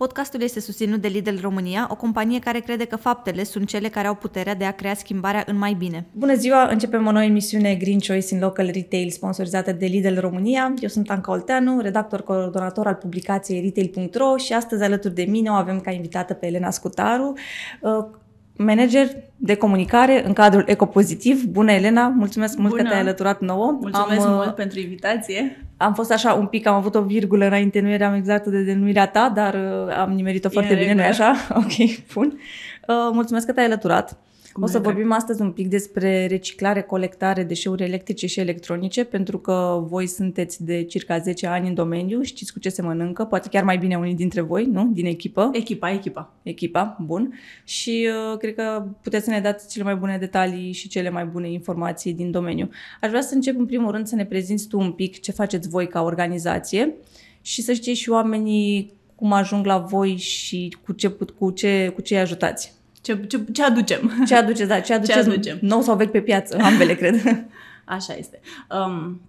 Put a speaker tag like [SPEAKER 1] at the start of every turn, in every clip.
[SPEAKER 1] Podcastul este susținut de Lidl România, o companie care crede că faptele sunt cele care au puterea de a crea schimbarea în mai bine.
[SPEAKER 2] Bună ziua! Începem o nouă emisiune Green Choice in Local Retail sponsorizată de Lidl România. Eu sunt Anca Olteanu, redactor coordonator al publicației retail.ro și astăzi alături de mine o avem ca invitată pe Elena Scutaru, uh, manager de comunicare în cadrul Ecopozitiv. Bună, Elena! Mulțumesc mult
[SPEAKER 3] Bună.
[SPEAKER 2] că te-ai alăturat nouă.
[SPEAKER 3] Mulțumesc
[SPEAKER 2] am, uh,
[SPEAKER 3] mult pentru invitație.
[SPEAKER 2] Am fost așa un pic, am avut o virgulă înainte, nu eram exact de denumirea ta, dar uh, am nimerit-o foarte
[SPEAKER 3] în
[SPEAKER 2] bine, nu-i
[SPEAKER 3] regulă.
[SPEAKER 2] așa? Ok, bun. Uh, mulțumesc că te-ai alăturat.
[SPEAKER 3] Cu
[SPEAKER 2] o să
[SPEAKER 3] mare drag.
[SPEAKER 2] vorbim astăzi un pic despre reciclare, colectare, deșeuri electrice și electronice, pentru că voi sunteți de circa 10 ani în domeniu, știți cu ce se mănâncă, poate chiar mai bine unii dintre voi, nu? Din echipă.
[SPEAKER 3] Echipa, echipa.
[SPEAKER 2] Echipa, bun. Și uh, cred că puteți să ne dați cele mai bune detalii și cele mai bune informații din domeniu. Aș vrea să încep în primul rând să ne prezinți tu un pic ce faceți voi ca organizație și să știe și oamenii cum ajung la voi și cu ce, put- cu ce, cu ce îi ajutați.
[SPEAKER 3] Ce, ce, ce aducem?
[SPEAKER 2] Ce aduceți, da, ce aduceți
[SPEAKER 3] aducem?
[SPEAKER 2] nou sau vechi pe piață, ambele cred.
[SPEAKER 3] Așa este. Um,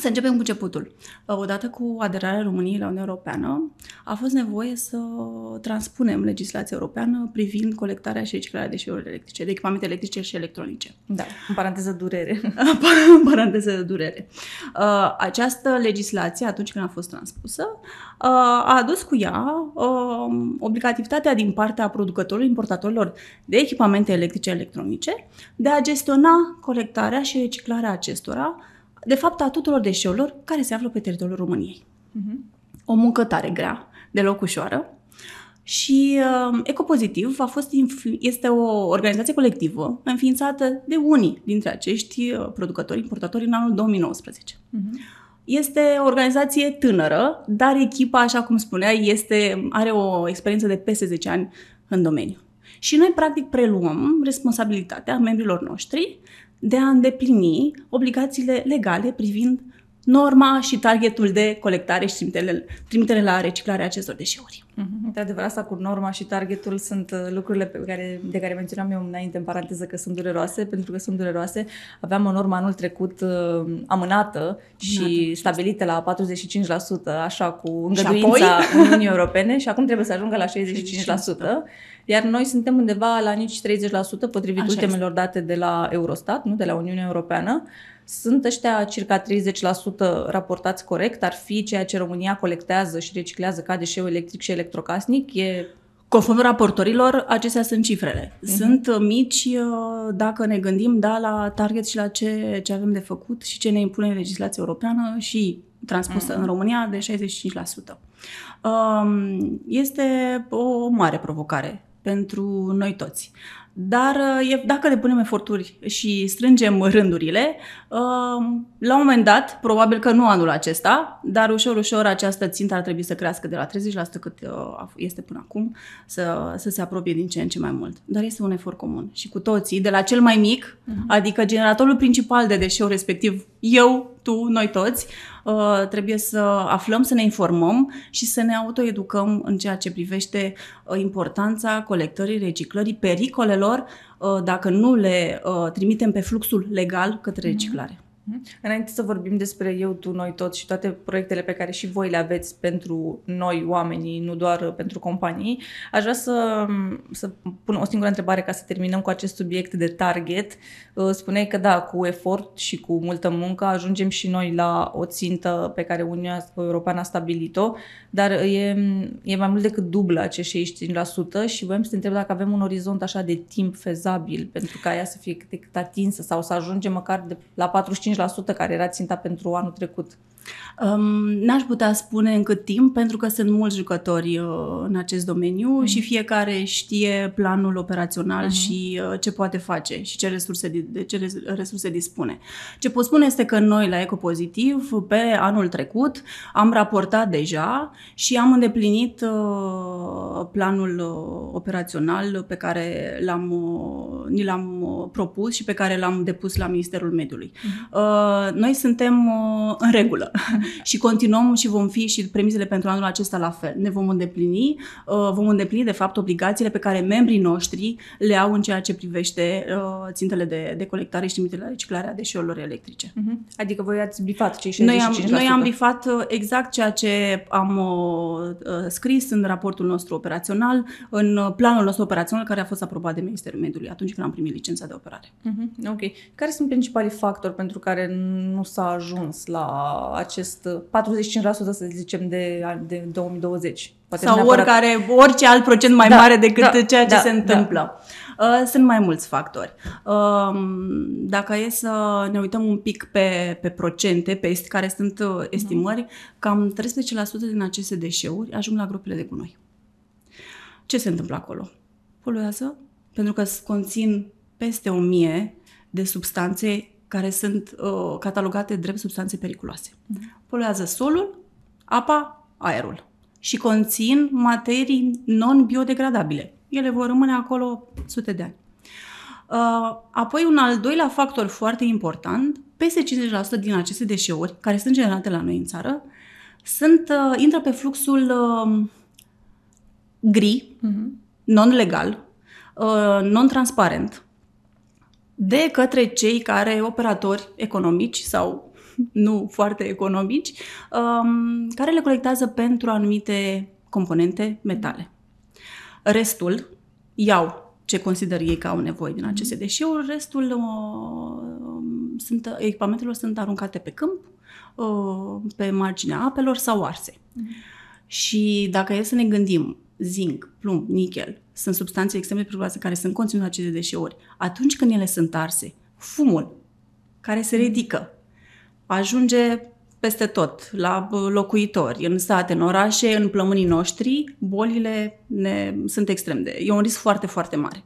[SPEAKER 3] să începem cu începutul. Uh, Odată cu aderarea României la Uniunea Europeană, a fost nevoie să transpunem legislația europeană privind colectarea și reciclarea deșeurilor electrice, de echipamente electrice și electronice.
[SPEAKER 2] Da, în paranteză durere.
[SPEAKER 3] în paranteză de durere. Uh, această legislație, atunci când a fost transpusă, uh, a adus cu ea uh, obligativitatea din partea producătorilor, importatorilor de echipamente electrice electronice de a gestiona colectarea și reciclarea acestora, de fapt a tuturor deșeurilor care se află pe teritoriul României. O muncă tare grea, deloc ușoară. Și uh, Ecopozitiv a fost inf- este o organizație colectivă înființată de unii dintre acești uh, producători, importatori în anul 2019. Este o organizație tânără, dar echipa, așa cum spuneai, este, are o experiență de peste 10 ani în domeniu. Și noi, practic, preluăm responsabilitatea membrilor noștri de a îndeplini obligațiile legale privind norma și targetul de colectare și trimitere, trimitere la reciclarea acestor deșeuri.
[SPEAKER 2] Mhm. Într-adevăr, asta cu norma și targetul sunt uh, lucrurile pe care, de care menționam eu înainte în paranteză că sunt dureroase, pentru că sunt dureroase. Aveam o normă anul trecut uh, amânată și
[SPEAKER 3] Amânată,
[SPEAKER 2] stabilită la 45%, așa cu
[SPEAKER 3] Și
[SPEAKER 2] îngăduința
[SPEAKER 3] apoi?
[SPEAKER 2] Uniunii Europene și acum trebuie să ajungă la 65%, iar noi suntem undeva la nici 30% potrivit
[SPEAKER 3] Așa
[SPEAKER 2] ultimelor date de la Eurostat, nu de la Uniunea Europeană. Sunt ăștia circa 30% raportați corect, ar fi ceea ce România colectează și reciclează ca deșeu electric și electrocasnic. E
[SPEAKER 3] Conform raportorilor, acestea sunt cifrele. Sunt uh, mici uh, dacă ne gândim da, la target și la ce, ce avem de făcut și ce ne impune legislația europeană și transpusă în România de 65%. Um, Este o mare provocare pentru noi toți. Dar uh, e, dacă depunem eforturi și strângem rândurile, um, la un moment dat, probabil că nu anul acesta, dar ușor, ușor această țintă ar trebui să crească de la 30% cât uh, a f- este până acum, să, să se apropie din ce în ce mai mult. Dar este un efort comun și cu toții, de la cel mai mic, adică generatorul principal de deșeu, respectiv eu, tu, noi toți, uh, trebuie să aflăm, să ne informăm și să ne autoeducăm în ceea ce privește uh, importanța colectării, reciclării, pericolelor, uh, dacă nu le uh, trimitem pe fluxul legal către reciclare.
[SPEAKER 2] Mhm. Înainte să vorbim despre eu, tu, noi toți și toate proiectele pe care și voi le aveți pentru noi, oamenii, nu doar pentru companii, aș vrea să, să pun o singură întrebare ca să terminăm cu acest subiect de target. Uh, Spuneai că da, cu efort și cu multă muncă ajungem și noi la o țintă pe care Uniunea Europeană a stabilit-o, dar e, e mai mult decât dublă acești 65% și voiam să te întreb dacă avem un orizont așa de timp fezabil pentru ca ea să fie cât de cât atinsă sau să ajungem măcar de la 45% care era ținta pentru anul trecut.
[SPEAKER 3] Um, n-aș putea spune în cât timp, pentru că sunt mulți jucători uh, în acest domeniu și fiecare știe planul operațional și uh, ce poate face și ce resurse, di- de ce res- resurse dispune. Ce pot spune este că noi la Ecopozitiv, pe anul trecut, am raportat deja și am îndeplinit uh, planul uh, operațional pe care l-am, uh, ni l-am uh, propus și pe care l-am depus la Ministerul Mediului. Uh, noi suntem uh, în regulă. și continuăm și vom fi și premizele pentru anul acesta la fel. Ne vom îndeplini, uh, vom îndeplini de fapt obligațiile pe care membrii noștri le au în ceea ce privește uh, țintele de, de colectare și trimitele la reciclarea deșeurilor electrice.
[SPEAKER 2] Uh-huh. Adică voi ați bifat cei 65%.
[SPEAKER 3] Noi am, noi am bifat uh, exact ceea ce am uh, scris în raportul nostru operațional, în planul nostru operațional care a fost aprobat de Ministerul Mediului atunci când am primit licența de operare.
[SPEAKER 2] Uh-huh. Ok. Care sunt principalii factori pentru care nu s-a ajuns la acest 45% să zicem de, de 2020?
[SPEAKER 3] Poate Sau neapărat... oricare, orice alt procent mai da, mare decât da, ceea ce da, se da. întâmplă. Da. Sunt mai mulți factori. Um, dacă e să ne uităm un pic pe, pe procente, pe est, care sunt uh, estimări, uh-huh. cam 13% din aceste deșeuri ajung la gropile de gunoi. Ce se întâmplă acolo? Poluează pentru că conțin peste 1000 de substanțe care sunt uh, catalogate drept substanțe periculoase. Uh-huh. Poluează solul, apa, aerul și conțin materii non-biodegradabile. Ele vor rămâne acolo sute de ani. Uh, apoi, un al doilea factor foarte important, peste 50% din aceste deșeuri, care sunt generate la noi în țară, sunt, uh, intră pe fluxul uh, gri, uh-huh. non-legal, uh, non-transparent, de către cei care, operatori economici sau nu foarte economici, um, care le colectează pentru anumite componente metale. Restul iau ce consider ei că au nevoie din aceste mhm. deșeuri, restul uh, sunt, echipamentelor sunt aruncate pe câmp, uh, pe marginea apelor sau arse. Mm. Și dacă e să ne gândim, zinc, plumb, nichel, sunt substanțe extrem de periculoase care sunt conținute aceste deșeuri. Atunci când ele sunt arse, fumul care se ridică ajunge peste tot, la locuitori, în sate, în orașe, în plămânii noștri, bolile ne, sunt extrem de... E un risc foarte, foarte mare.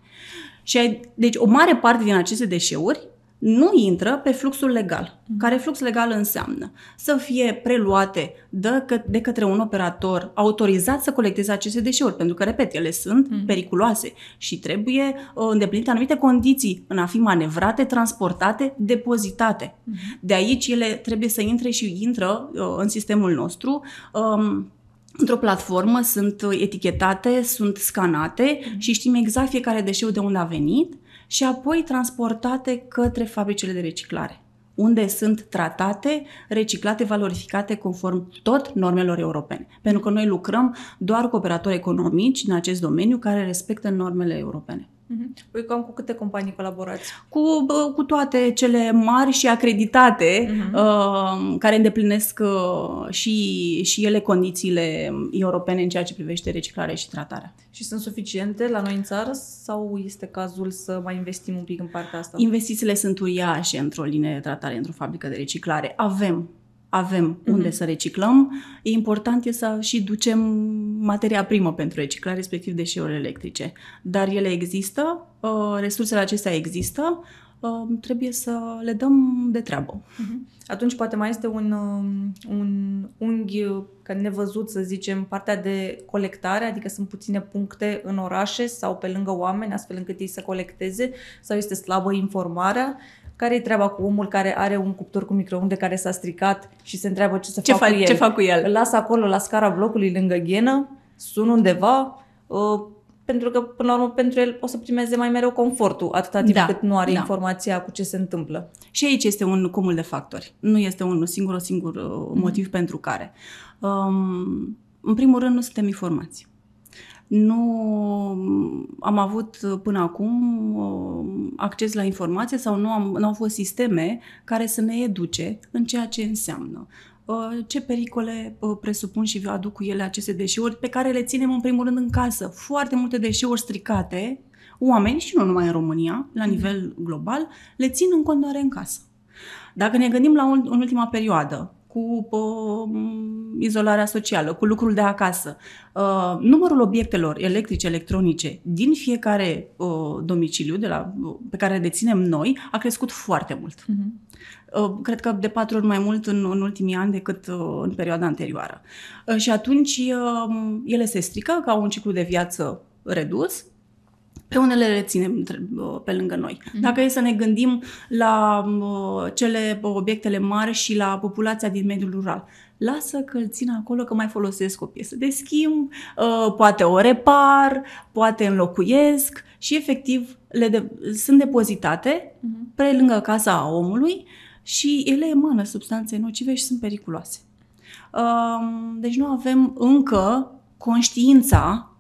[SPEAKER 3] Și ai, deci o mare parte din aceste deșeuri nu intră pe fluxul legal. Mm. Care flux legal înseamnă să fie preluate de, că, de către un operator autorizat să colecteze aceste deșeuri, pentru că, repet, ele sunt mm. periculoase și trebuie uh, îndeplinite anumite condiții în a fi manevrate, transportate, depozitate. Mm. De aici ele trebuie să intre și intră uh, în sistemul nostru. Um, într-o platformă, sunt etichetate, sunt scanate mm. și știm exact fiecare deșeu de unde a venit și apoi transportate către fabricile de reciclare, unde sunt tratate, reciclate, valorificate conform tot normelor europene. Pentru că noi lucrăm doar cu operatori economici în acest domeniu care respectă normele europene.
[SPEAKER 2] Uh-huh. Păi cam cu câte companii colaborați?
[SPEAKER 3] Cu, cu toate cele mari și acreditate uh-huh. uh, care îndeplinesc uh, și, și ele condițiile europene în ceea ce privește reciclarea și tratarea.
[SPEAKER 2] Și sunt suficiente la noi în țară sau este cazul să mai investim un pic în partea asta?
[SPEAKER 3] Investițiile sunt uriașe într-o linie de tratare, într-o fabrică de reciclare. Avem avem uh-huh. unde să reciclăm, e important e să și ducem materia primă pentru reciclare, respectiv deșeurile electrice. Dar ele există, uh, resursele acestea există, uh, trebuie să le dăm de treabă. Uh-huh.
[SPEAKER 2] Atunci poate mai este un, um, un unghi că nevăzut, să zicem, partea de colectare, adică sunt puține puncte în orașe sau pe lângă oameni, astfel încât ei să colecteze, sau este slabă informarea care e treaba cu omul care are un cuptor cu microunde care s-a stricat și se întreabă ce să ce fac, fac cu el?
[SPEAKER 3] Ce fac cu el?
[SPEAKER 2] Îl las acolo la scara blocului lângă ghenă, sun undeva, uh, pentru că, până la urmă, pentru el o să primeze mai mereu confortul, atâta timp da, cât nu are da. informația cu ce se întâmplă.
[SPEAKER 3] Și aici este un cumul de factori. Nu este un singur, singur uh, motiv mm-hmm. pentru care. Um, în primul rând, nu suntem informați. Nu am avut până acum uh, acces la informație sau nu, am, nu au fost sisteme care să ne educe în ceea ce înseamnă uh, ce pericole uh, presupun și aduc cu ele aceste deșeuri pe care le ținem în primul rând în casă. Foarte multe deșeuri stricate, oameni și nu numai în România, la mhm. nivel global, le țin în continuare în casă. Dacă ne gândim la un, în ultima perioadă, cu uh, izolarea socială, cu lucrul de acasă. Uh, numărul obiectelor electrice, electronice din fiecare uh, domiciliu de la, uh, pe care le deținem noi a crescut foarte mult. Uh-huh. Uh, cred că de patru ori mai mult în, în ultimii ani decât uh, în perioada anterioară. Uh, și atunci uh, ele se strică ca un ciclu de viață redus Pe unele le ținem uh, pe lângă noi. Mm-hmm. Dacă e să ne gândim la uh, cele obiectele mari și la populația din mediul rural, lasă că îl țin acolo că mai folosesc o piesă de schimb, uh, poate o repar, poate înlocuiesc și efectiv le de- sunt depozitate uh-huh. pe lângă casa omului și ele emană substanțe nocive și sunt periculoase. Uh, deci nu avem încă conștiința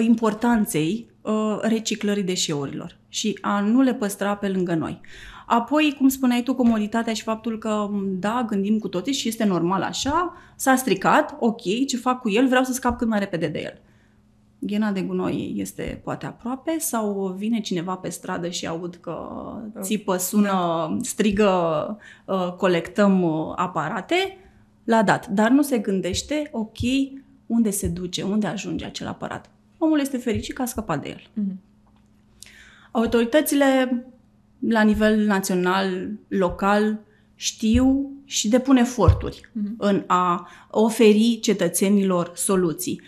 [SPEAKER 3] importanței uh, reciclării deșeurilor și a nu le păstra pe lângă noi. Apoi, cum spuneai tu, comoditatea și faptul că, da, gândim cu toții și este normal așa, s-a stricat, ok, ce fac cu el, vreau să scap cât mai repede de el. Ghena de gunoi este poate aproape sau vine cineva pe stradă și aud că țipă, sună, strigă, uh, colectăm uh, aparate, l-a dat. Dar nu se gândește, ok, unde se duce, unde ajunge acel aparat. Omul este fericit că a scăpat de el. Mm-hmm. Autoritățile la nivel național, local, știu și depun eforturi uh-huh. în a oferi cetățenilor soluții.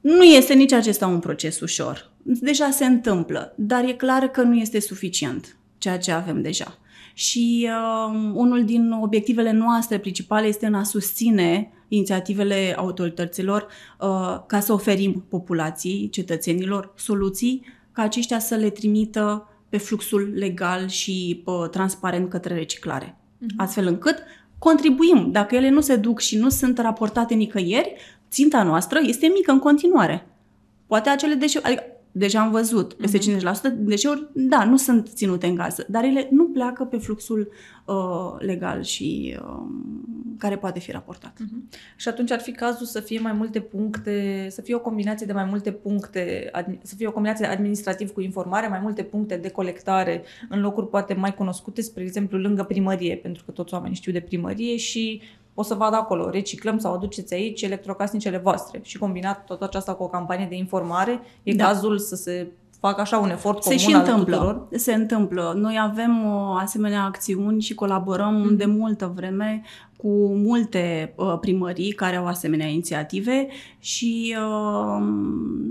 [SPEAKER 3] Nu este nici acesta un proces ușor. Deja se întâmplă, dar e clar că nu este suficient ceea ce avem deja. Și uh, unul din obiectivele noastre principale este în a susține inițiativele autorităților uh, ca să oferim populației, cetățenilor, soluții ca aceștia să le trimită pe fluxul legal și pă, transparent către reciclare. Uh-huh. Astfel încât contribuim. Dacă ele nu se duc și nu sunt raportate nicăieri, ținta noastră este mică în continuare. Poate acele deșeuri, adică deja am văzut, peste uh-huh. 50% deșeuri, da, nu sunt ținute în gază, dar ele nu pleacă pe fluxul uh, legal și uh, care poate fi raportat. Uh-huh.
[SPEAKER 2] Și atunci ar fi cazul să fie mai multe puncte, să fie o combinație de mai multe puncte, să fie o combinație administrativ cu informare, mai multe puncte de colectare în locuri poate mai cunoscute, spre exemplu lângă primărie, pentru că toți oamenii știu de primărie și o să vadă acolo, reciclăm sau aduceți aici electrocasnicele voastre. Și combinat tot aceasta cu o campanie de informare, e da. cazul să se facă așa un efort comun
[SPEAKER 3] Se și întâmplă. Tuturor. Se întâmplă. Noi avem o uh, asemenea acțiuni și colaborăm mm. de multă vreme cu multe uh, primării care au asemenea inițiative și uh,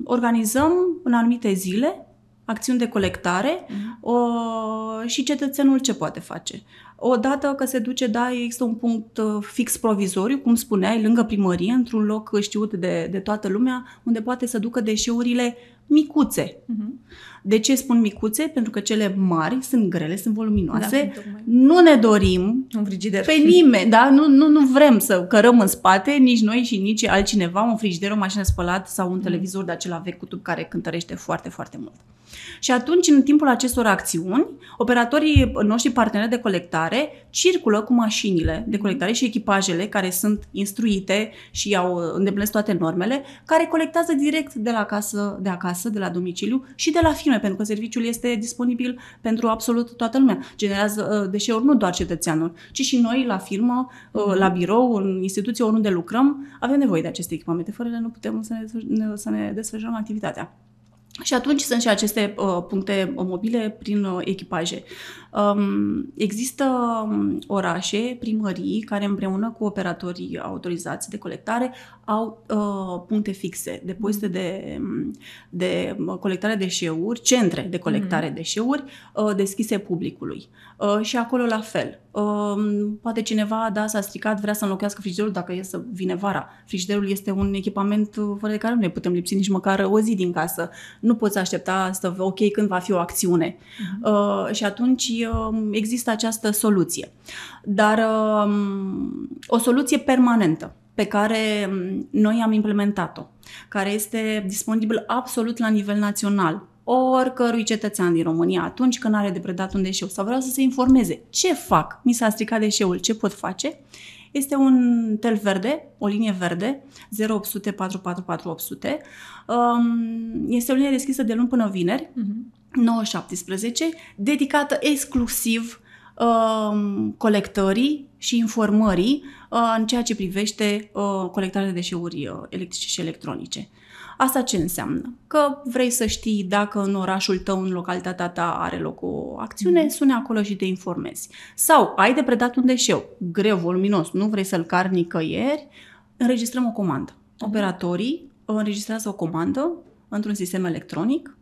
[SPEAKER 3] organizăm în anumite zile acțiuni de colectare mm. uh, și cetățenul ce poate face. Odată că se duce, da, există un punct uh, fix provizoriu, cum spuneai, lângă primărie, într-un loc știut de, de toată lumea, unde poate să ducă deșeurile micuțe. Uh-huh. De ce spun micuțe? Pentru că cele mari sunt grele, sunt voluminoase. Da, nu ne dorim
[SPEAKER 2] un frigider.
[SPEAKER 3] pe nimeni, da? Nu, nu, nu vrem să cărăm în spate, nici noi și nici altcineva, un frigider, o mașină spălat sau un uh-huh. televizor de acela vechi cu tub care cântărește foarte, foarte mult. Și atunci, în timpul acestor acțiuni, operatorii noștri parteneri de colectare circulă cu mașinile de colectare și echipajele care sunt instruite și au îndeplinesc toate normele, care colectează direct de la casă, de acasă, de la domiciliu și de la firme, pentru că serviciul este disponibil pentru absolut toată lumea. Generează uh, deșeuri nu doar cetățeanul, ci și noi la firmă, uh, la birou, în instituție oriunde lucrăm, avem nevoie de aceste echipamente. Fără ele nu putem să ne, să ne desfășurăm activitatea. Și atunci sunt și aceste uh, puncte mobile prin uh, echipaje. Um, există um, orașe, primării, care împreună cu operatorii autorizați de colectare au uh, puncte fixe, depozite de, um, de uh, colectare de deșeuri, centre de colectare mm-hmm. deșeuri uh, deschise publicului. Uh, și acolo la fel. Uh, poate cineva, da, s-a stricat, vrea să înlocuiască frigiderul dacă e să vine vara. Frigiderul este un echipament uh, fără de care nu ne putem lipsi nici măcar o zi din casă. Nu poți aștepta să, ok, când va fi o acțiune. Uh-huh. Uh, și atunci uh, există această soluție. Dar uh, o soluție permanentă pe care um, noi am implementat-o, care este disponibil absolut la nivel național, oricărui cetățean din România atunci când are de predat un deșeu sau vreau să se informeze ce fac, mi s-a stricat deșeul, ce pot face, este un tel verde, o linie verde, 0800 444 800. Este o linie deschisă de luni până vineri, uh-huh. 9-17, dedicată exclusiv um, colectării și informării uh, în ceea ce privește uh, colectarea de deșeuri uh, electrice și electronice. Asta ce înseamnă? Că vrei să știi dacă în orașul tău, în localitatea ta are loc o acțiune, mm. sune acolo și te informezi. Sau ai de predat un deșeu greu, voluminos, nu vrei să-l cari nicăieri, înregistrăm o comandă. Mm. Operatorii înregistrează o comandă într-un sistem electronic,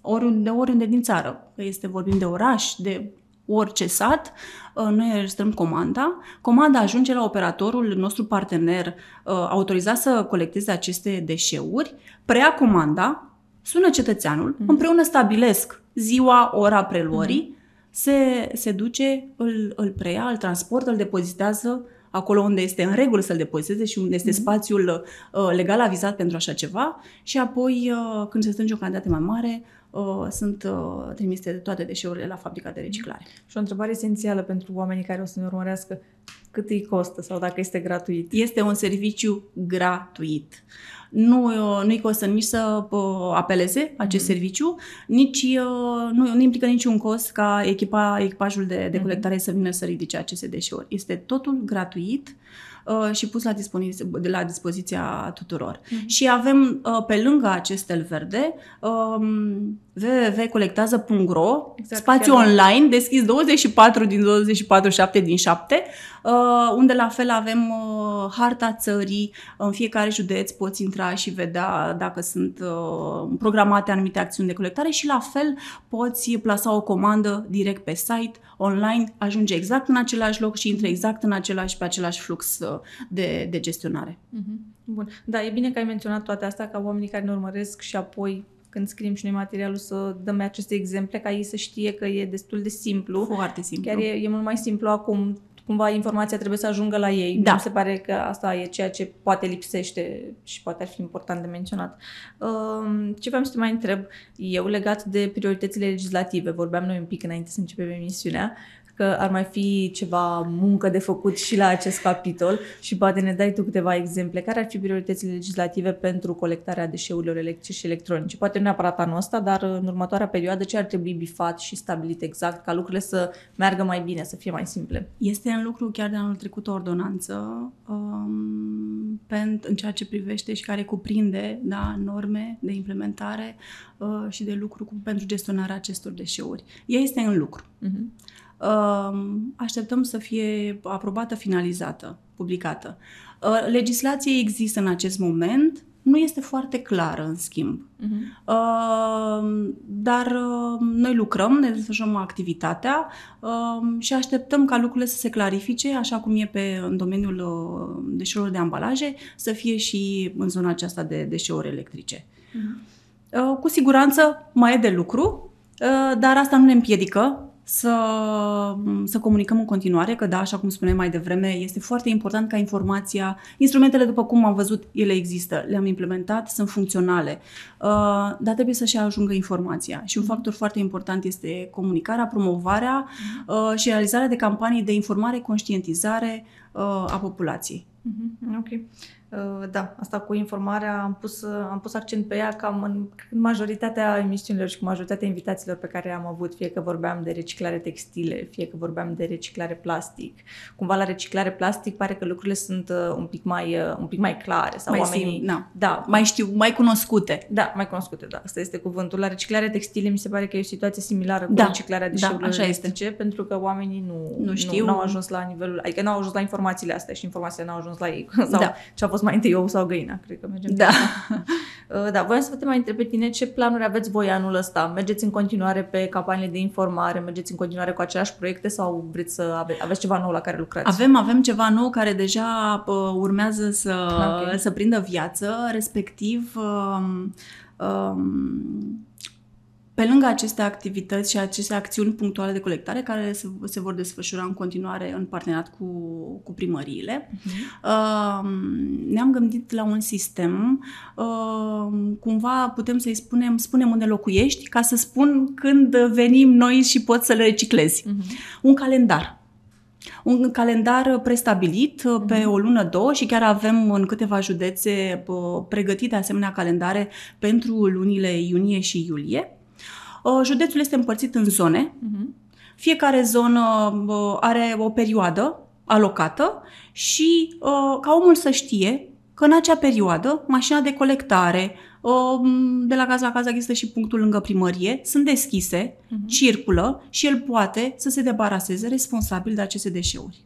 [SPEAKER 3] oriunde, oriunde din țară, că este vorbim de oraș, de orice sat, uh, noi înregistrăm comanda. Comanda ajunge la operatorul nostru partener uh, autorizat să colecteze aceste deșeuri, preia comanda, sună cetățeanul, mm-hmm. împreună stabilesc ziua, ora preluării, mm-hmm. se, se duce, îl, îl preia, îl transportă, îl depozitează acolo unde este în regulă să-l depoziteze și unde este mm-hmm. spațiul uh, legal avizat pentru așa ceva și apoi uh, când se strânge o cantitate mai mare, uh, sunt uh, trimise toate deșeurile la fabrica de reciclare.
[SPEAKER 2] Și o întrebare esențială pentru oamenii care o să ne urmărească, cât îi costă sau dacă este gratuit?
[SPEAKER 3] Este un serviciu gratuit. Nu, uh, nu-i costă nici să uh, apeleze acest mm. serviciu, nici uh, nu, nu implică niciun cost ca echipa, echipajul de, de colectare mm. să vină să ridice aceste deșeuri. Este totul gratuit. Uh, și pus la, dispoziție, la dispoziția tuturor. Mm-hmm. Și avem uh, pe lângă acest tel verde um, www.colectează.ro, exact, spațiu online deschis 24 din 24, 7 din 7, uh, unde la fel avem uh, harta țării, în fiecare județ poți intra și vedea dacă sunt uh, programate anumite acțiuni de colectare și la fel poți plasa o comandă direct pe site, online, ajunge exact în același loc și intră exact în același, pe același flux uh, de, de gestionare.
[SPEAKER 2] Mm-hmm. Bun. Da, e bine că ai menționat toate astea ca oamenii care ne urmăresc și apoi când scriem și noi materialul să dăm aceste exemple ca ei să știe că e destul de simplu.
[SPEAKER 3] Foarte simplu.
[SPEAKER 2] Chiar e, e mult mai simplu acum cumva informația trebuie să ajungă la ei.
[SPEAKER 3] Da.
[SPEAKER 2] Mi se pare că asta e ceea ce poate lipsește și poate ar fi important de menționat. Um, ce vreau să te mai întreb eu legat de prioritățile legislative. Vorbeam noi un pic înainte să începem emisiunea că ar mai fi ceva muncă de făcut și la acest capitol și poate ne dai tu câteva exemple. Care ar fi prioritățile legislative pentru colectarea deșeurilor electrice și electronice? Poate nu neapărat anul ăsta, dar în următoarea perioadă ce ar trebui bifat și stabilit exact ca lucrurile să meargă mai bine, să fie mai simple?
[SPEAKER 3] Este în lucru chiar de anul trecut o ordonanță um, în ceea ce privește și care cuprinde da, norme de implementare uh, și de lucru cu, pentru gestionarea acestor deșeuri. Ea este în lucru. Uh-huh așteptăm să fie aprobată, finalizată, publicată. Uh, legislația există în acest moment, nu este foarte clară, în schimb. Uh-huh. Dar uh, noi lucrăm, ne desfășurăm activitatea și așteptăm ca lucrurile să se clarifice, așa cum e pe, în domeniul uh, deșeurilor de ambalaje, să fie și în zona aceasta de deșeuri electrice. Uh-huh. Cu siguranță mai e de lucru, dar asta nu ne împiedică să, să comunicăm în continuare, că da, așa cum spuneam mai devreme, este foarte important ca informația, instrumentele, după cum am văzut, ele există, le-am implementat, sunt funcționale, uh, dar trebuie să și ajungă informația. Și un factor foarte important este comunicarea, promovarea uh, și realizarea de campanii de informare, conștientizare uh, a populației.
[SPEAKER 2] Mm-hmm. Ok. Uh, da, asta cu informarea am pus, uh, am pus accent pe ea cam în majoritatea emisiunilor și cu majoritatea invitațiilor pe care am avut, fie că vorbeam de reciclare textile, fie că vorbeam de reciclare plastic. Cumva la reciclare plastic pare că lucrurile sunt uh, un pic mai, un pic mai clare sau
[SPEAKER 3] mai
[SPEAKER 2] oamenii...
[SPEAKER 3] Sim, na. Da, mai știu, mai cunoscute.
[SPEAKER 2] Da, mai cunoscute, da, asta este cuvântul. La reciclare textile mi se pare că e o situație similară cu da, reciclarea deșeurilor da, așa electrice, este. pentru că oamenii nu, nu știu, nu au ajuns la nivelul, adică nu au ajuns la informațiile astea și informațiile nu au ajuns la ei. Sau da. ce a fost fost mai întâi ou sau găina, cred că mergem.
[SPEAKER 3] Da.
[SPEAKER 2] Uh, da, voiam să vă te mai întreb pe tine ce planuri aveți voi anul ăsta? Mergeți în continuare pe campaniile de informare, mergeți în continuare cu aceleași proiecte sau vreți să ave- aveți ceva nou la care lucrați?
[SPEAKER 3] Avem, avem ceva nou care deja uh, urmează să, okay. să prindă viață, respectiv uh, uh, pe lângă aceste activități și aceste acțiuni punctuale de colectare care se, se vor desfășura în continuare în parteneriat cu, cu primăriile, uh-huh. uh, ne-am gândit la un sistem, uh, cumva putem să-i spunem, spunem unde locuiești, ca să spun când venim noi și poți să le reciclezi. Uh-huh. Un calendar. Un calendar prestabilit uh, pe mhm. o lună, două și chiar avem în câteva județe uh, pregătite asemenea calendare pentru lunile iunie și iulie. Uh, județul este împărțit în zone. Uh-huh. Fiecare zonă uh, are o perioadă alocată și uh, ca omul să știe că în acea perioadă mașina de colectare, de la caz la caz există și punctul lângă primărie, sunt deschise, uh-huh. circulă și el poate să se debaraseze responsabil de aceste deșeuri.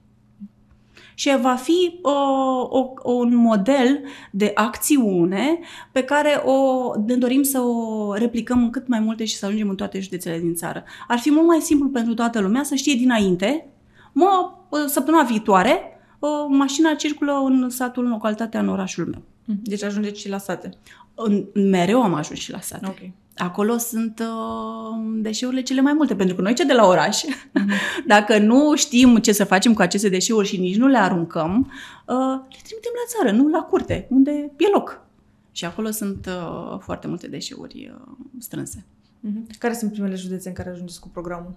[SPEAKER 3] și va fi uh, o, un model de acțiune pe care o, ne dorim să o replicăm în cât mai multe și să ajungem în toate județele din țară. Ar fi mult mai simplu pentru toată lumea să știe dinainte, mă, săptămâna viitoare, uh, mașina circulă în satul, în localitatea, în orașul meu.
[SPEAKER 2] Deci ajungeți și la sate.
[SPEAKER 3] Mereu am ajuns și la sate.
[SPEAKER 2] Ok.
[SPEAKER 3] Acolo sunt uh, deșeurile cele mai multe, pentru că noi ce de la oraș, uh-huh. dacă nu știm ce să facem cu aceste deșeuri și nici nu le aruncăm, uh, le trimitem la țară, nu la curte, unde e loc. Și acolo sunt uh, foarte multe deșeuri uh, strânse.
[SPEAKER 2] Uh-huh. Care sunt primele județe în care ajungeți cu programul?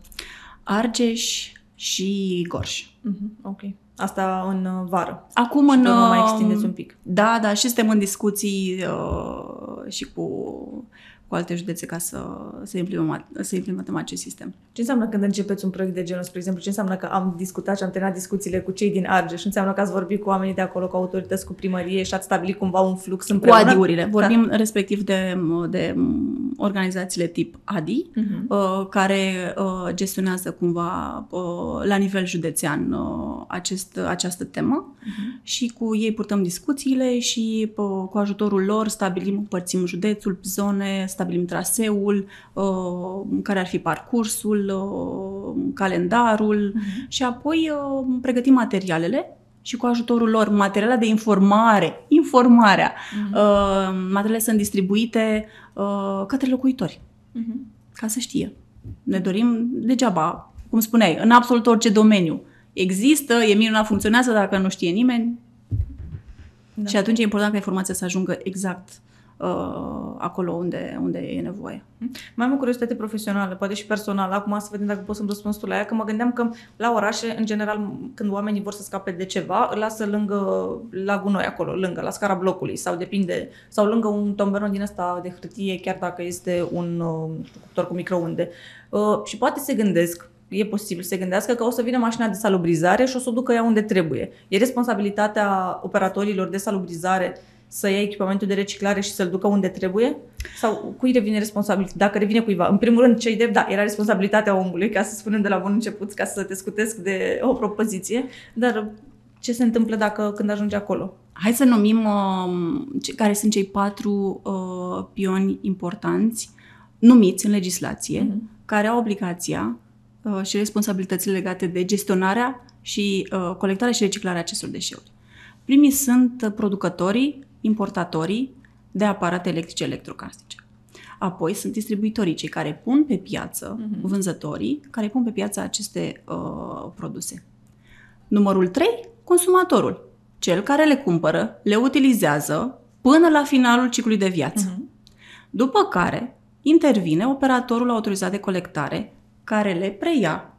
[SPEAKER 3] Argeș și Gorj.
[SPEAKER 2] Uh-huh. Ok. Asta în uh, vară.
[SPEAKER 3] Acum
[SPEAKER 2] și
[SPEAKER 3] în...
[SPEAKER 2] mai extindeți un pic.
[SPEAKER 3] Da, da, și suntem în discuții uh, și cu cu alte județe ca să, să, implementăm, să implementăm acest sistem.
[SPEAKER 2] Ce înseamnă când începeți un proiect de genul? Spre exemplu, ce înseamnă că am discutat și am terminat discuțiile cu cei din Argeș? Înseamnă că ați vorbit cu oamenii de acolo, cu autorități, cu primărie și ați stabilit cumva un flux împreună?
[SPEAKER 3] Cu adiurile. Da. Vorbim da. respectiv de, de organizațiile tip ADI, uh-huh. care uh, gestionează cumva uh, la nivel județean uh, acest, această temă uh-huh. și cu ei purtăm discuțiile și cu ajutorul lor stabilim, împărțim județul, zone, stabilim traseul, uh, care ar fi parcursul, uh, calendarul uh-huh. și apoi uh, pregătim materialele și cu ajutorul lor materiale de informare, informarea, uh-huh. materialele sunt distribuite către locuitori, uh-huh. ca să știe. Ne dorim degeaba, cum spuneai, în absolut orice domeniu. Există, e minunat, funcționează, dacă nu știe nimeni. Da. Și atunci e important ca informația să ajungă exact uh, acolo unde, unde e nevoie.
[SPEAKER 2] Mai am o curiozitate profesională, poate și personală, acum să vedem dacă poți să-mi răspunzi tu la ea, că mă gândeam că la orașe, în general, când oamenii vor să scape de ceva, îl lasă lângă, la gunoi acolo, lângă, la scara blocului, sau depinde, sau lângă un tomberon din ăsta de hârtie, chiar dacă este un uh, cuptor cu microunde. Uh, și poate se gândesc, e posibil să se gândească că o să vină mașina de salubrizare și o să o ducă ea unde trebuie. E responsabilitatea operatorilor de salubrizare să ia echipamentul de reciclare și să-l ducă unde trebuie? Sau cui revine responsabilitatea? Dacă revine cuiva. În primul rând, cei de, da, era responsabilitatea omului, ca să spunem de la bun început, ca să te scutesc de o propoziție, dar ce se întâmplă dacă când ajunge acolo?
[SPEAKER 3] Hai să numim uh, care sunt cei patru uh, pioni importanți numiți în legislație, uh-huh. care au obligația uh, și responsabilitățile legate de gestionarea și uh, colectarea și reciclarea acestor deșeuri. Primii sunt producătorii, importatorii de aparate electrice electrocasnice. Apoi sunt distribuitorii, cei care pun pe piață, uh-huh. vânzătorii, care pun pe piață aceste uh, produse. Numărul 3, consumatorul, cel care le cumpără, le utilizează până la finalul ciclului de viață. Uh-huh. După care intervine operatorul autorizat de colectare, care le preia,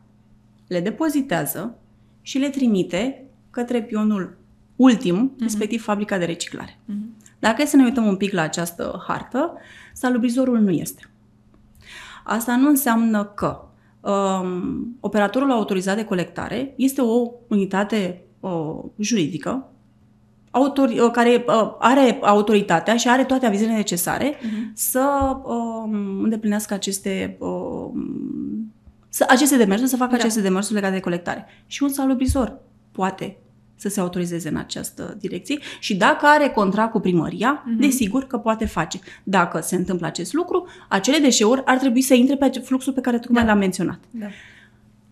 [SPEAKER 3] le depozitează și le trimite către pionul ultim, uh-huh. respectiv fabrica de reciclare. Uh-huh. Dacă e să ne uităm un pic la această hartă, salubrizorul nu este. Asta nu înseamnă că um, operatorul autorizat de colectare este o unitate uh, juridică autori, uh, care uh, are autoritatea și are toate avizele necesare uh-huh. să uh, îndeplinească aceste uh, să, aceste demersuri, să facă da. aceste demersuri legate de colectare. Și un salubrizor poate să se autorizeze în această direcție și dacă are contract cu primăria, uh-huh. desigur că poate face. Dacă se întâmplă acest lucru, acele deșeuri ar trebui să intre pe fluxul pe care tocmai da. l-am menționat. Da.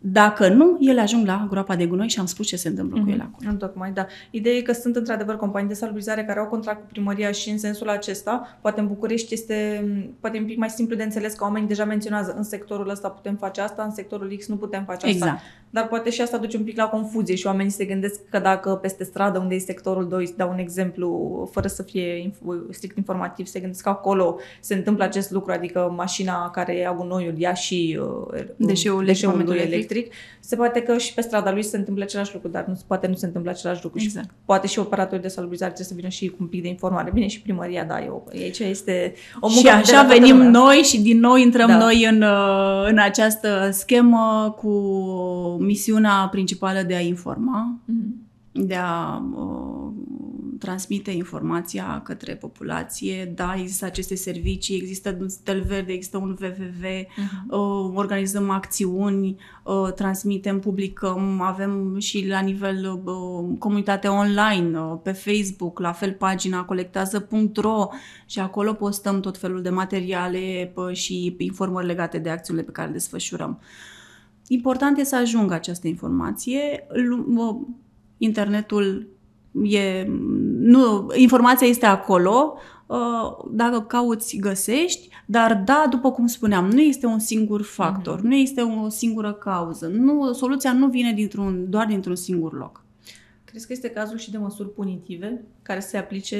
[SPEAKER 3] Dacă nu, ele ajung la groapa de gunoi și am spus ce se întâmplă mm-hmm. cu
[SPEAKER 2] mhm.
[SPEAKER 3] ele acolo.
[SPEAKER 2] Tocmai, da. Ideea e că sunt într-adevăr companii de salubrizare care au contract cu primăria și în sensul acesta, poate în București este poate un pic mai simplu de înțeles că oamenii deja menționează în sectorul ăsta putem face asta, în sectorul X nu putem face asta.
[SPEAKER 3] Exact.
[SPEAKER 2] Dar poate și asta duce un pic la confuzie și oamenii se gândesc că dacă peste stradă unde e sectorul 2, dau un exemplu fără să fie strict informativ, se gândesc că acolo se întâmplă acest lucru, adică mașina care ia gunoiul ia și uh,
[SPEAKER 3] deșeul, deșeul
[SPEAKER 2] electric, electric se poate că și pe strada lui se întâmplă același lucru, dar nu, poate nu se întâmplă același lucru.
[SPEAKER 3] Exact.
[SPEAKER 2] Și poate și operatorii de salubrizare trebuie să vină și cu un pic de informare. Bine, și primăria, da, eu, aici este o muncă
[SPEAKER 3] Și așa venim noi și din nou intrăm da. noi în, uh, în această schemă cu misiunea principală de a informa, mm-hmm. de a uh, transmite informația către populație. Da, există aceste servicii, există un stel verde, există un www, uh-huh. uh, organizăm acțiuni, uh, transmitem, publicăm, avem și la nivel uh, comunitate online, uh, pe Facebook, la fel pagina colectează.ro și acolo postăm tot felul de materiale uh, și informări legate de acțiunile pe care le desfășurăm. Important e să ajungă această informație. Internetul e, nu, informația este acolo, uh, dacă cauți, găsești, dar da, după cum spuneam, nu este un singur factor, mm-hmm. nu este o singură cauză, nu, soluția nu vine dintr-un, doar dintr-un singur loc.
[SPEAKER 2] Crezi că este cazul și de măsuri punitive care se aplice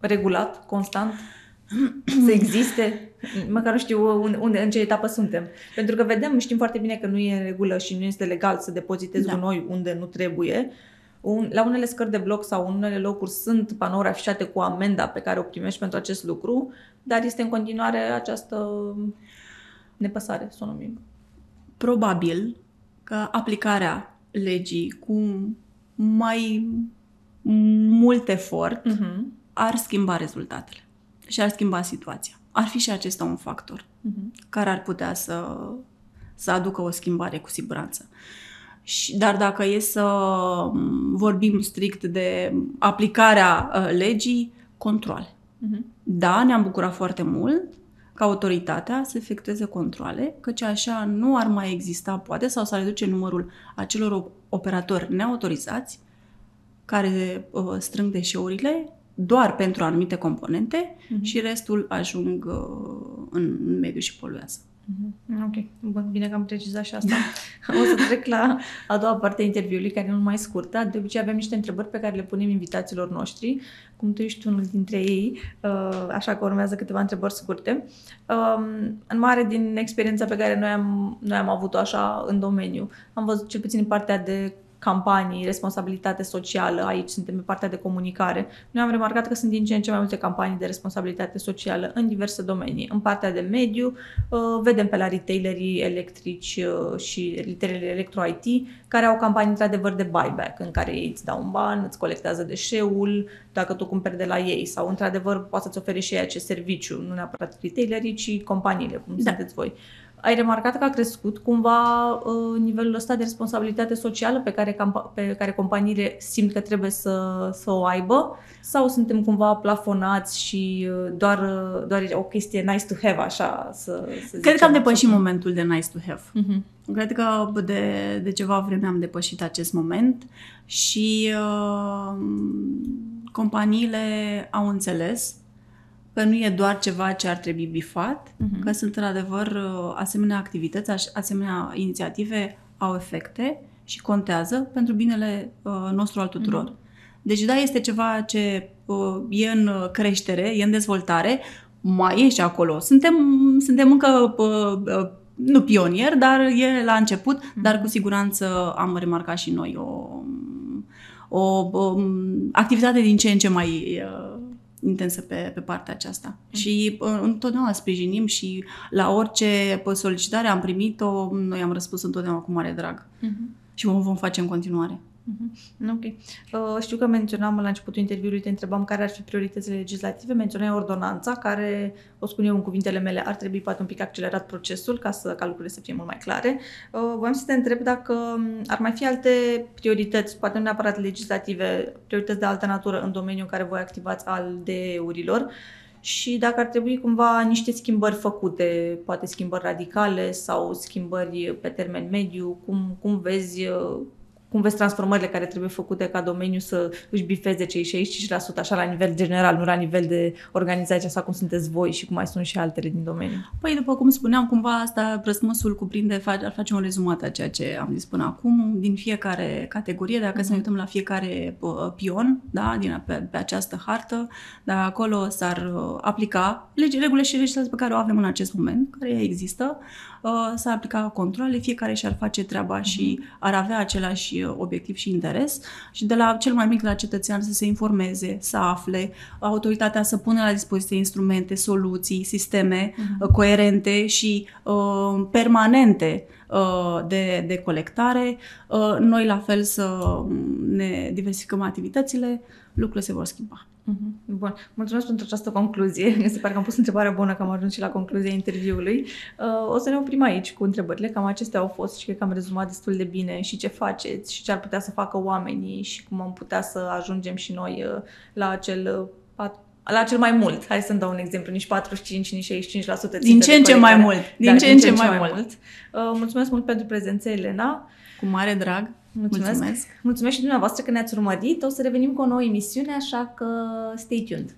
[SPEAKER 2] regulat, constant? să existe, măcar nu știu unde, unde, în ce etapă suntem. Pentru că vedem, știm foarte bine că nu e în regulă și nu este legal să depozitezi da. gunoi unde nu trebuie. Un, la unele scări de bloc sau în unele locuri sunt panouri afișate cu amenda pe care o primești pentru acest lucru, dar este în continuare această nepăsare, să o numim.
[SPEAKER 3] Probabil că aplicarea legii cu mai mult efort uh-huh. ar schimba rezultatele și ar schimba situația. Ar fi și acesta un factor uh-huh. care ar putea să, să aducă o schimbare cu siguranță. Și, dar dacă e să vorbim strict de aplicarea uh, legii, controle. Uh-huh. Da, ne-am bucurat foarte mult ca autoritatea să efectueze controle, căci așa nu ar mai exista, poate, sau să reduce numărul acelor operatori neautorizați care uh, strâng deșeurile doar pentru anumite componente uh-huh. și restul ajung uh, în mediu și poluează.
[SPEAKER 2] Uh-huh. Ok, Bun, bine că am precizat și asta. o să trec la a doua parte a interviului, care e mult mai scurtă. De obicei avem niște întrebări pe care le punem invitaților noștri. Cum tu ești unul dintre ei, uh, așa că urmează câteva întrebări scurte. Um, în mare din experiența pe care noi am, noi am avut-o așa în domeniu, am văzut cel puțin în partea de campanii, responsabilitate socială, aici suntem pe partea de comunicare. Noi am remarcat că sunt din ce în ce mai multe campanii de responsabilitate socială în diverse domenii. În partea de mediu, uh, vedem pe la retailerii electrici uh, și retailerii electro-IT, care au campanii într-adevăr de buyback, în care ei îți dau un ban, îți colectează deșeul, dacă tu cumperi de la ei, sau într-adevăr poate să-ți ofere și ei acest serviciu, nu neapărat retailerii, ci companiile, cum da. sunteți voi ai remarcat că a crescut cumva uh, nivelul ăsta de responsabilitate socială pe care, pe care companiile simt că trebuie să, să o aibă? Sau suntem cumva plafonați și uh, doar, uh, doar o chestie nice to have, așa? Să,
[SPEAKER 3] să Cred că am depășit sau... momentul de nice to have. Uh-huh. Cred că de, de ceva vreme am depășit acest moment și uh, companiile au înțeles că nu e doar ceva ce ar trebui bifat, uh-huh. că sunt într-adevăr uh, asemenea activități, asemenea inițiative au efecte și contează pentru binele uh, nostru al tuturor. Uh-huh. Deci da, este ceva ce uh, e în creștere, e în dezvoltare, mai e și acolo. Suntem, suntem încă uh, uh, nu pionier, dar e la început, uh-huh. dar cu siguranță am remarcat și noi o, o, o um, activitate din ce în ce mai uh, intensă pe, pe partea aceasta. Mm. Și uh, întotdeauna sprijinim și la orice solicitare am primit-o, noi am răspuns întotdeauna cu mare drag. Mm-hmm. Și o vom face în continuare.
[SPEAKER 2] Uh-huh. Ok. Uh, știu că menționam la începutul interviului, te întrebam care ar fi prioritățile legislative. Menționai ordonanța, care, o spun eu în cuvintele mele, ar trebui poate un pic accelerat procesul ca, să, ca lucrurile să fie mult mai clare. Uh, voiam să te întreb dacă um, ar mai fi alte priorități, poate nu neapărat legislative, priorități de altă natură în domeniul în care voi activați al DE-urilor și dacă ar trebui cumva niște schimbări făcute, poate schimbări radicale sau schimbări pe termen mediu, cum, cum vezi uh, cum vezi transformările care trebuie făcute ca domeniu să își bifeze cei 65% așa la nivel general, nu la nivel de organizație, așa cum sunteți voi și cum mai sunt și altele din domeniu?
[SPEAKER 3] Păi, după cum spuneam, cumva asta răspunsul cuprinde, ar face un rezumat a ceea ce am zis până acum, din fiecare categorie, dacă mm-hmm. să ne mhm. uităm la fiecare pion, da, din, pe, pe această hartă, dar acolo s-ar uh, aplica legi, regulile și legislația pe care o avem în acest moment, care există, uh, s-ar aplica controle, fiecare și-ar face treaba mm-hmm. și ar avea același obiectiv și interes și de la cel mai mic la cetățean să se informeze, să afle, autoritatea să pună la dispoziție instrumente, soluții, sisteme uh-huh. coerente și uh, permanente uh, de, de colectare. Uh, noi la fel să ne diversificăm activitățile lucrurile se vor schimba.
[SPEAKER 2] Mhm. Bun. Mulțumesc pentru această concluzie. Mi se pare că am pus întrebarea bună, că am ajuns și la concluzia interviului. Uh, o să ne oprim aici cu întrebările. Cam acestea au fost și cred că am rezumat destul de bine și ce faceți și ce ar putea să facă oamenii și cum am putea să ajungem și noi uh, la acel uh, la cel mai mult. Hai să-mi dau un exemplu, nici 45, nici 65%.
[SPEAKER 3] Din ce în ce mai mult. Din
[SPEAKER 2] da,
[SPEAKER 3] ce în ce mai mult. mult.
[SPEAKER 2] Uh, mulțumesc mult pentru prezență, Elena.
[SPEAKER 3] Cu mare drag.
[SPEAKER 2] Mulțumesc. Mulțumesc. Mulțumesc și dumneavoastră că ne-ați urmărit. O să revenim cu o nouă emisiune, așa că stay tuned.